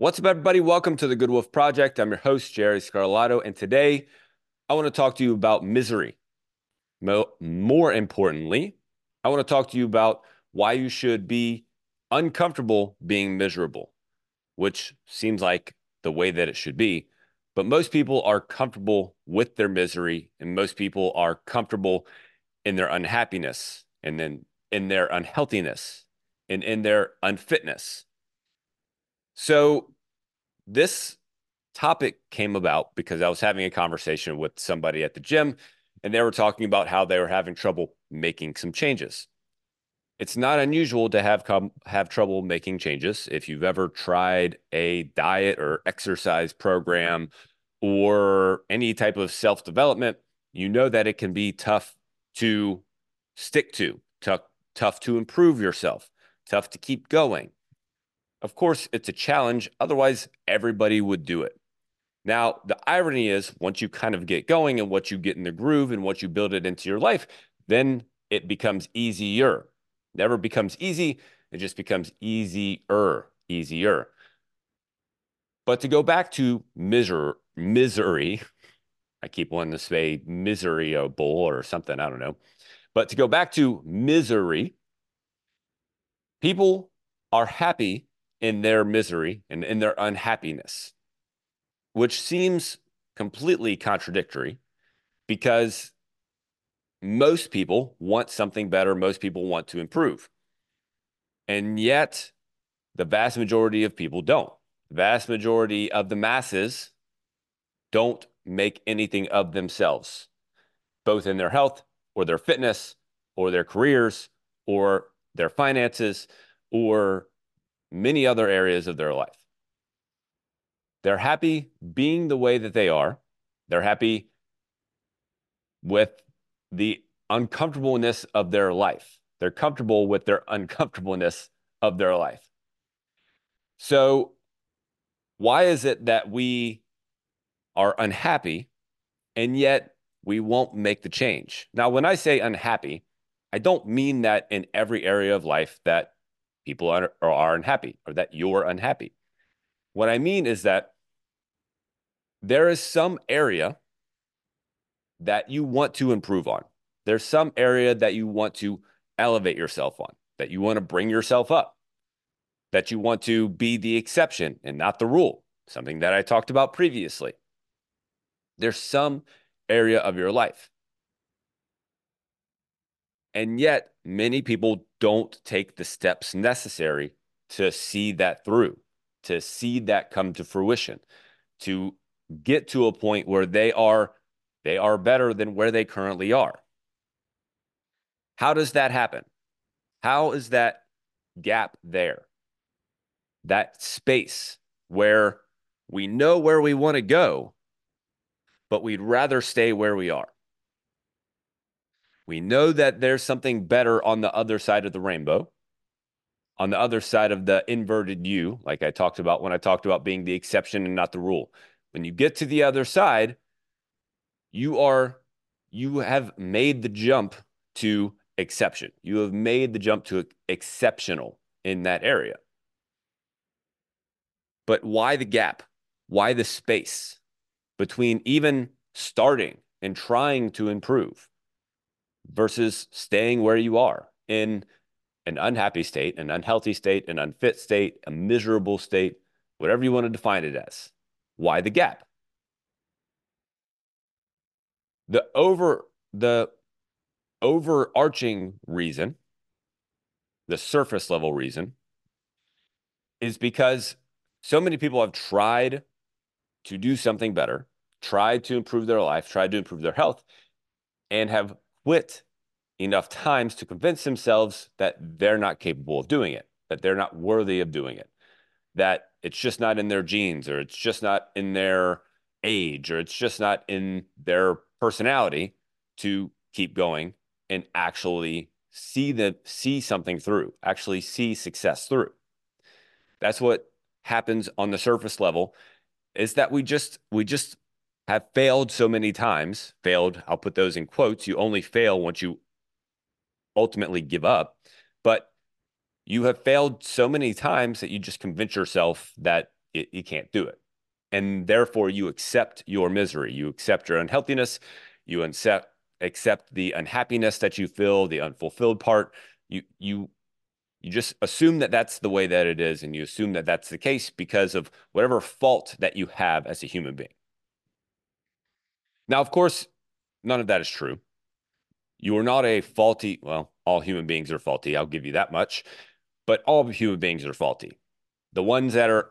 What's up, everybody? Welcome to the Good Wolf Project. I'm your host, Jerry Scarlato, and today I want to talk to you about misery. More importantly, I want to talk to you about why you should be uncomfortable being miserable, which seems like the way that it should be. But most people are comfortable with their misery, and most people are comfortable in their unhappiness and then in their unhealthiness and in their unfitness. So, this topic came about because I was having a conversation with somebody at the gym, and they were talking about how they were having trouble making some changes. It's not unusual to have come have trouble making changes. If you've ever tried a diet or exercise program or any type of self development, you know that it can be tough to stick to, tough, tough to improve yourself, tough to keep going. Of course, it's a challenge. Otherwise, everybody would do it. Now, the irony is once you kind of get going and what you get in the groove and once you build it into your life, then it becomes easier. Never becomes easy. It just becomes easier, easier. But to go back to miser- misery, I keep wanting to say miserable or something, I don't know. But to go back to misery, people are happy in their misery and in their unhappiness, which seems completely contradictory because most people want something better. Most people want to improve. And yet, the vast majority of people don't. The vast majority of the masses don't make anything of themselves, both in their health or their fitness or their careers or their finances or many other areas of their life. They're happy being the way that they are. They're happy with the uncomfortableness of their life. They're comfortable with their uncomfortableness of their life. So, why is it that we are unhappy and yet we won't make the change? Now, when I say unhappy, I don't mean that in every area of life that people are, are unhappy or that you're unhappy. What I mean is that there is some area that you want to improve on. There's some area that you want to elevate yourself on, that you want to bring yourself up, that you want to be the exception and not the rule, something that I talked about previously. There's some area of your life. And yet, many people don't take the steps necessary to see that through, to see that come to fruition, to get to a point where they are they are better than where they currently are. How does that happen? How is that gap there? That space where we know where we want to go, but we'd rather stay where we are. We know that there's something better on the other side of the rainbow, on the other side of the inverted U, like I talked about when I talked about being the exception and not the rule. When you get to the other side, you are you have made the jump to exception. You have made the jump to exceptional in that area. But why the gap? Why the space between even starting and trying to improve versus staying where you are in an unhappy state, an unhealthy state, an unfit state, a miserable state, whatever you want to define it as? Why the gap? The over the overarching reason, the surface level reason, is because so many people have tried to do something better, tried to improve their life, tried to improve their health, and have quit enough times to convince themselves that they're not capable of doing it, that they're not worthy of doing it, that it's just not in their genes or it's just not in their age or it's just not in their personality to keep going and actually see the see something through, actually see success through. That's what happens on the surface level is that we just we just have failed so many times. Failed, I'll put those in quotes. You only fail once you ultimately give up. But you have failed so many times that you just convince yourself that you, you can't do it. And therefore, you accept your misery, you accept your unhealthiness, you accept accept the unhappiness that you feel, the unfulfilled part. You you you just assume that that's the way that it is, and you assume that that's the case because of whatever fault that you have as a human being. Now, of course, none of that is true. You are not a faulty, well, all human beings are faulty. I'll give you that much. But all human beings are faulty. The ones that are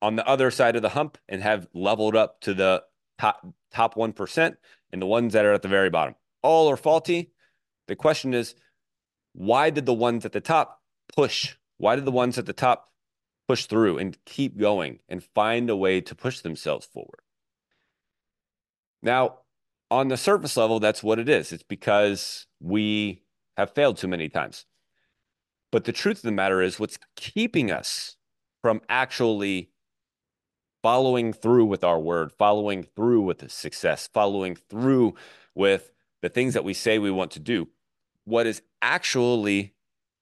on the other side of the hump and have leveled up to the top top 1% and the ones that are at the very bottom. All are faulty. The question is, why did the ones at the top push? Why did the ones at the top push through and keep going and find a way to push themselves forward? Now, on the surface level, that's what it is. It's because we have failed too many times. But the truth of the matter is, what's keeping us from actually following through with our word, following through with the success, following through with the things that we say we want to do, what is actually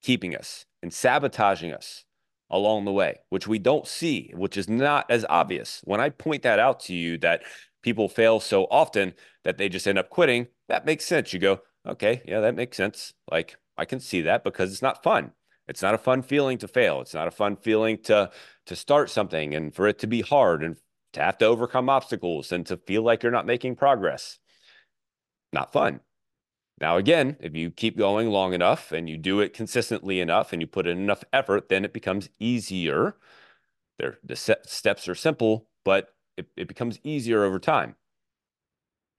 keeping us and sabotaging us along the way, which we don't see, which is not as obvious. When I point that out to you that people fail so often that they just end up quitting, that makes sense. You go, okay, yeah, that makes sense. Like I can see that because it's not fun. It's not a fun feeling to fail. It's not a fun feeling to to start something and for it to be hard and to have to overcome obstacles and to feel like you're not making progress. Not fun. Now, again, if you keep going long enough and you do it consistently enough and you put in enough effort, then it becomes easier. There, the steps are simple, but it, it becomes easier over time.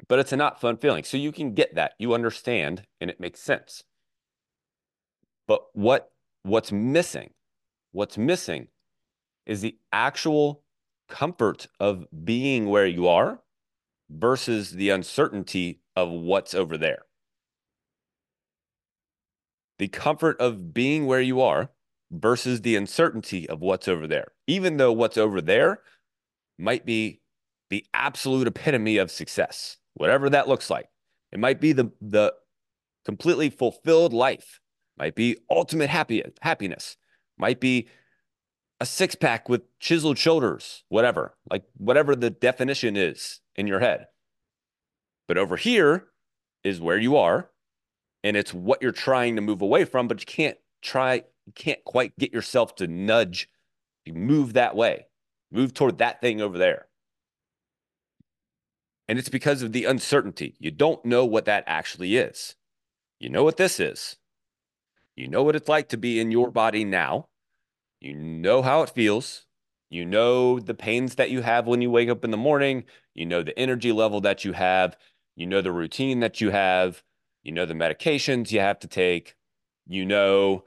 But it's a not fun feeling. So you can get that. You understand and it makes sense. But what what's missing? What's missing is the actual comfort of being where you are versus the uncertainty of what's over there. The comfort of being where you are versus the uncertainty of what's over there. Even though what's over there might be the absolute epitome of success, whatever that looks like. It might be the the completely fulfilled life, might be ultimate happy happiness, might be a six pack with chiseled shoulders, whatever, like whatever the definition is in your head. But over here is where you are, and it's what you're trying to move away from, but you can't try, you can't quite get yourself to nudge, you move that way, move toward that thing over there. And it's because of the uncertainty. You don't know what that actually is. You know what this is. You know what it's like to be in your body now. You know how it feels. You know the pains that you have when you wake up in the morning. You know the energy level that you have. You know the routine that you have. You know the medications you have to take. You know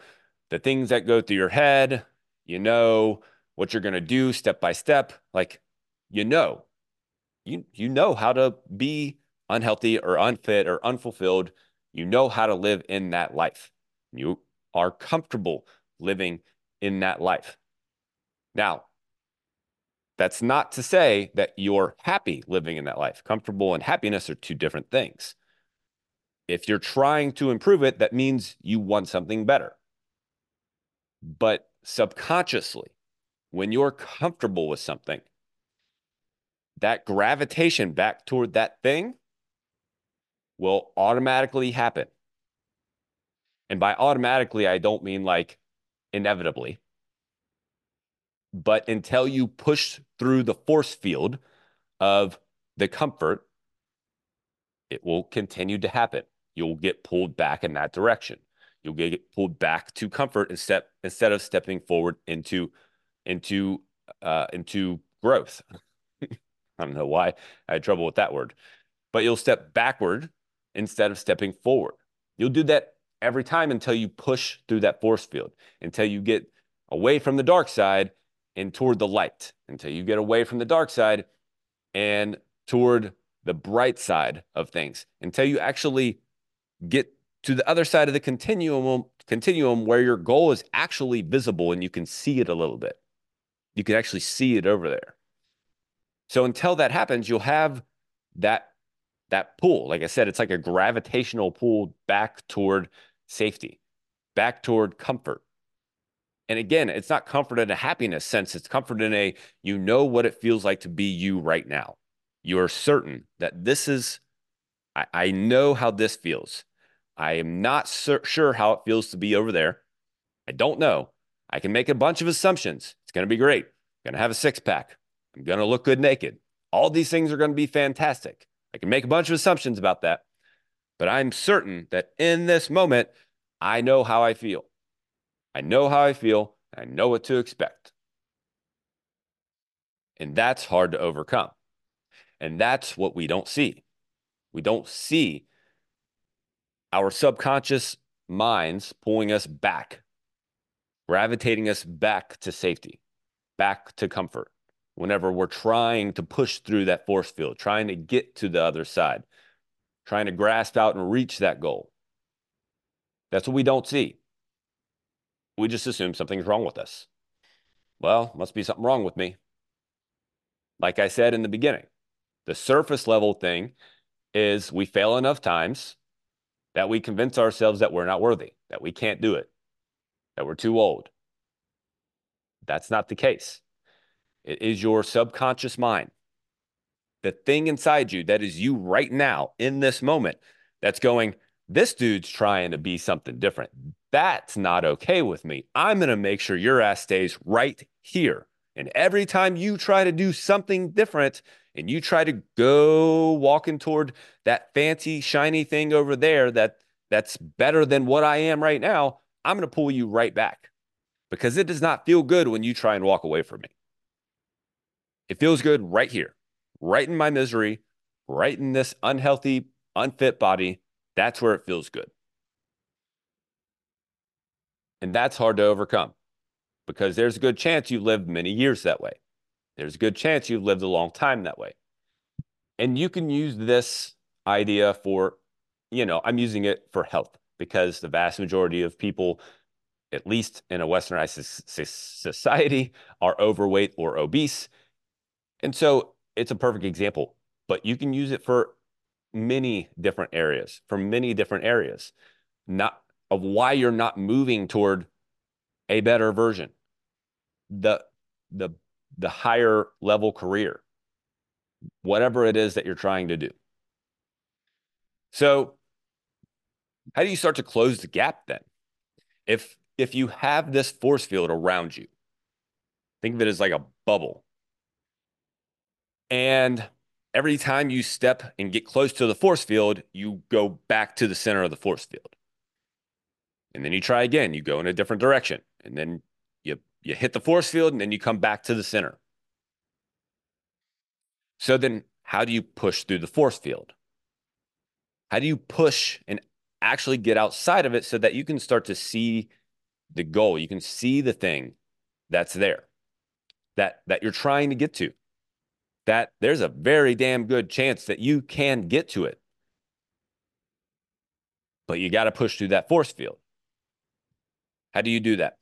the things that go through your head. You know what you're going to do step by step. Like, you know, you, you know how to be unhealthy or unfit or unfulfilled. You know how to live in that life. You are comfortable living in that life. Now, that's not to say that you're happy living in that life. Comfortable and happiness are two different things. If you're trying to improve it, that means you want something better. But subconsciously, when you're comfortable with something, that gravitation back toward that thing will automatically happen. And by automatically, I don't mean like inevitably. But until you push through the force field of the comfort, it will continue to happen. You'll get pulled back in that direction. You'll get pulled back to comfort instead instead of stepping forward into into uh, into growth. I don't know why I had trouble with that word, but you'll step backward instead of stepping forward. You'll do that every time until you push through that force field, until you get away from the dark side and toward the light, until you get away from the dark side and toward the bright side of things, until you actually get to the other side of the continuum continuum where your goal is actually visible and you can see it a little bit. You can actually see it over there. So until that happens, you'll have that that pull. Like I said, it's like a gravitational pull back toward safety, back toward comfort. And again, it's not comfort in a happiness sense. It's comfort in a, you know what it feels like to be you right now. You're certain that this is, I, I know how this feels. I am not sur- sure how it feels to be over there. I don't know. I can make a bunch of assumptions. It's going to be great. I'm going to have a six pack. I'm going to look good naked. All these things are going to be fantastic. I can make a bunch of assumptions about that. But I'm certain that in this moment, I know how I feel. I know how I feel. I know what to expect. And that's hard to overcome. And that's what we don't see. We don't see our subconscious minds pulling us back, gravitating us back to safety, back to comfort. Whenever we're trying to push through that force field, trying to get to the other side, trying to grasp out and reach that goal. That's what we don't see. We just assume something's wrong with us. Well, must be something wrong with me. Like I said in the beginning, the surface level thing is we fail enough times that we convince ourselves that we're not worthy, that we can't do it, that we're too old. That's not the case. It is your subconscious mind, the thing inside you that is you right now in this moment that's going, this dude's trying to be something different. That's not okay with me. I'm going to make sure your ass stays right here. And every time you try to do something different and you try to go walking toward that fancy shiny thing over there that that's better than what I am right now, I'm going to pull you right back because it does not feel good when you try and walk away from me. It feels good right here, right in my misery, right in this unhealthy, unfit body. That's where it feels good. And that's hard to overcome because there's a good chance you've lived many years that way. There's a good chance you've lived a long time that way. And you can use this idea for, you know, I'm using it for health because the vast majority of people, at least in a westernized society, are overweight or obese. And so it's a perfect example, but you can use it for many different areas, for many different areas, not of why you're not moving toward a better version, the the the higher level career, whatever it is that you're trying to do. So, how do you start to close the gap then? If if you have this force field around you, think of it as like a bubble. And every time you step and get close to the force field, you go back to the center of the force field. And then you try again, you go in a different direction. And then you you hit the force field and then you come back to the center. So then how do you push through the force field? How do you push and actually get outside of it so that you can start to see the goal? You can see the thing that's there that that you're trying to get to that there's a very damn good chance that you can get to it. But you got to push through that force field. How do you do that?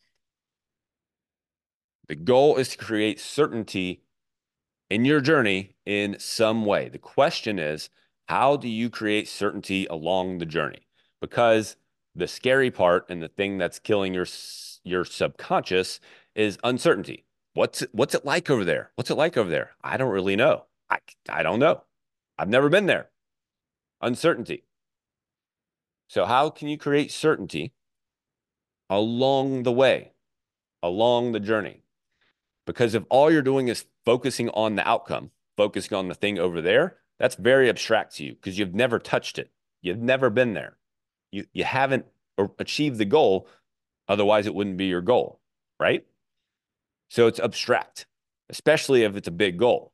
The goal is to create certainty in your journey in some way. The question is, how do you create certainty along the journey? Because the scary part and the thing that's killing your your subconscious is uncertainty. What's what's it like over there? What's it like over there? I don't really know. I I don't know. I've never been there. Uncertainty. So how can you create certainty along the way, along the journey? Because if all you're doing is focusing on the outcome, focusing on the thing over there, that's very abstract to you because you've never touched it. You've never been there. You you haven't achieved the goal, otherwise it wouldn't be your goal, right? So it's abstract, especially if it's a big goal,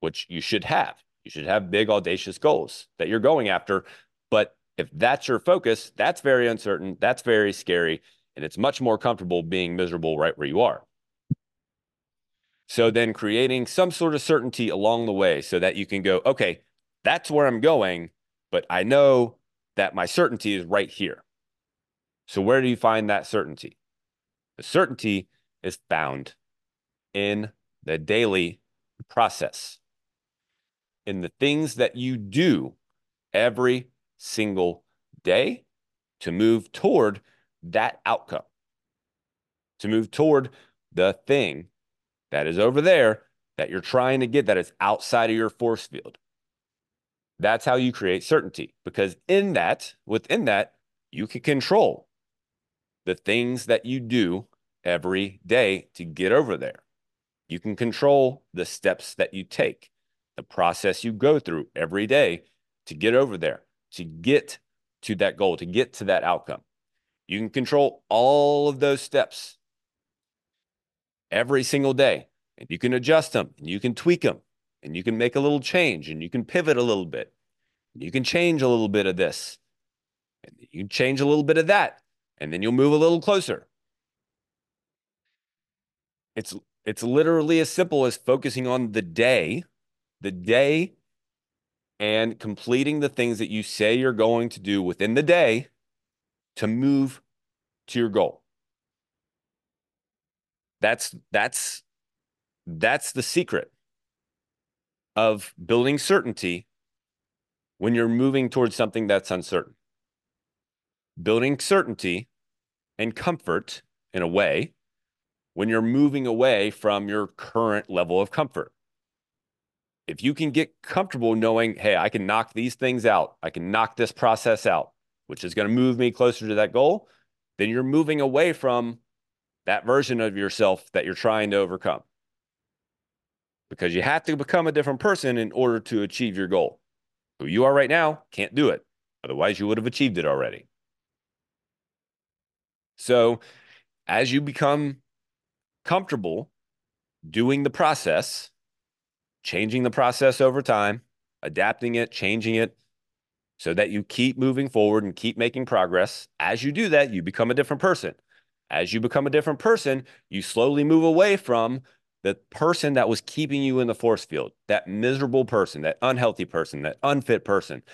which you should have. You should have big, audacious goals that you're going after. But if that's your focus, that's very uncertain. That's very scary. And it's much more comfortable being miserable right where you are. So then creating some sort of certainty along the way so that you can go, okay, that's where I'm going, but I know that my certainty is right here. So where do you find that certainty? The certainty is found in the daily process, in the things that you do every single day to move toward that outcome. to move toward the thing that is over there that you're trying to get that is outside of your force field. That's how you create certainty because in that, within that, you can control the things that you do every day to get over there. You can control the steps that you take, the process you go through every day to get over there, to get to that goal, to get to that outcome. You can control all of those steps every single day, and you can adjust them, and you can tweak them, and you can make a little change, and you can pivot a little bit. You can change a little bit of this, and you change a little bit of that, and then you'll move a little closer. It's it's literally as simple as focusing on the day, the day and completing the things that you say you're going to do within the day to move to your goal. That's that's that's the secret of building certainty when you're moving towards something that's uncertain. Building certainty and comfort in a way when you're moving away from your current level of comfort. If you can get comfortable knowing, hey, I can knock these things out, I can knock this process out, which is going to move me closer to that goal, then you're moving away from that version of yourself that you're trying to overcome. Because you have to become a different person in order to achieve your goal. Who you are right now can't do it. Otherwise, you would have achieved it already. So, as you become comfortable doing the process, changing the process over time, adapting it, changing it, so that you keep moving forward and keep making progress. As you do that, you become a different person. As you become a different person, you slowly move away from the person that was keeping you in the force field, that miserable person, that unhealthy person, that unfit person,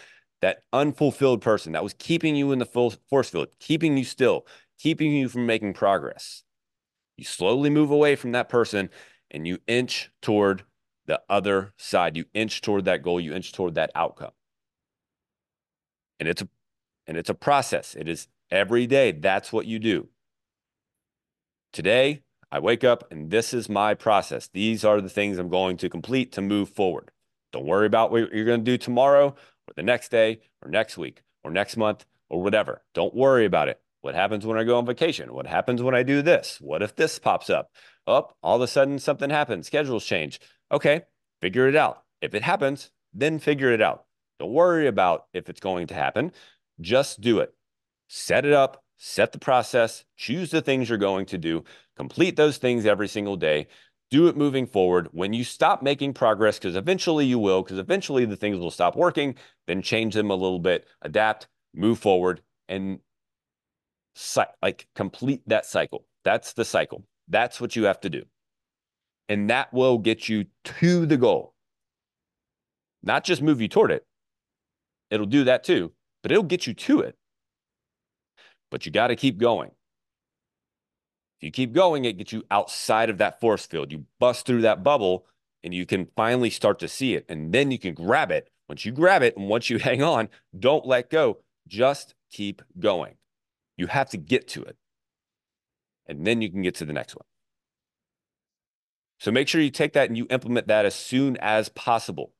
that unfulfilled person that was keeping you in the full force field, keeping you still, keeping you from making progress. You slowly move away from that person and you inch toward the other side. You inch toward that goal, you inch toward that outcome. And it's a and it's a process. It is every day. That's what you do. Today, I wake up and this is my process. These are the things I'm going to complete to move forward. Don't worry about what you're going to do tomorrow or the next day or next week or next month or whatever. Don't worry about it. What happens when I go on vacation? What happens when I do this? What if this pops up? Up, oh, all of a sudden something happens, schedules change. Okay, figure it out. If it happens, then figure it out. Don't worry about if it's going to happen. Just do it. Set it up, set the process, choose the things you're going to do, complete those things every single day, do it moving forward. When you stop making progress, because eventually you will, because eventually the things will stop working, then change them a little bit, adapt, move forward, and like complete that cycle. That's the cycle. That's what you have to do. And that will get you to the goal. Not just move you toward it. It'll do that too, but it'll get you to it but you got to keep going. If you keep going, it gets you outside of that force field. You bust through that bubble and you can finally start to see it. And then you can grab it. Once you grab it and once you hang on, don't let go. Just keep going. You have to get to it. And then you can get to the next one. So make sure you take that and you implement that as soon as possible.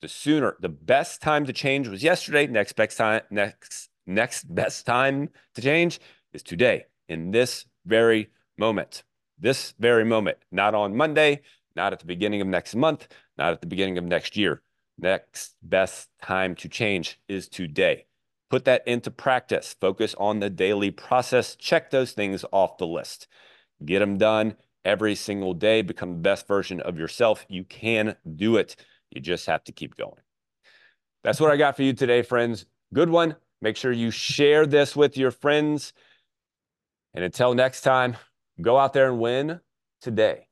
The sooner, the best time to change was yesterday. Next best time, next next best time to change is today, in this very moment. This very moment, not on Monday, not at the beginning of next month, not at the beginning of next year. Next best time to change is today. Put that into practice. Focus on the daily process. Check those things off the list. Get them done every single day. Become the best version of yourself. You can do it. You just have to keep going. That's what I got for you today, friends. Good one. Make sure you share this with your friends. And until next time, go out there and win today.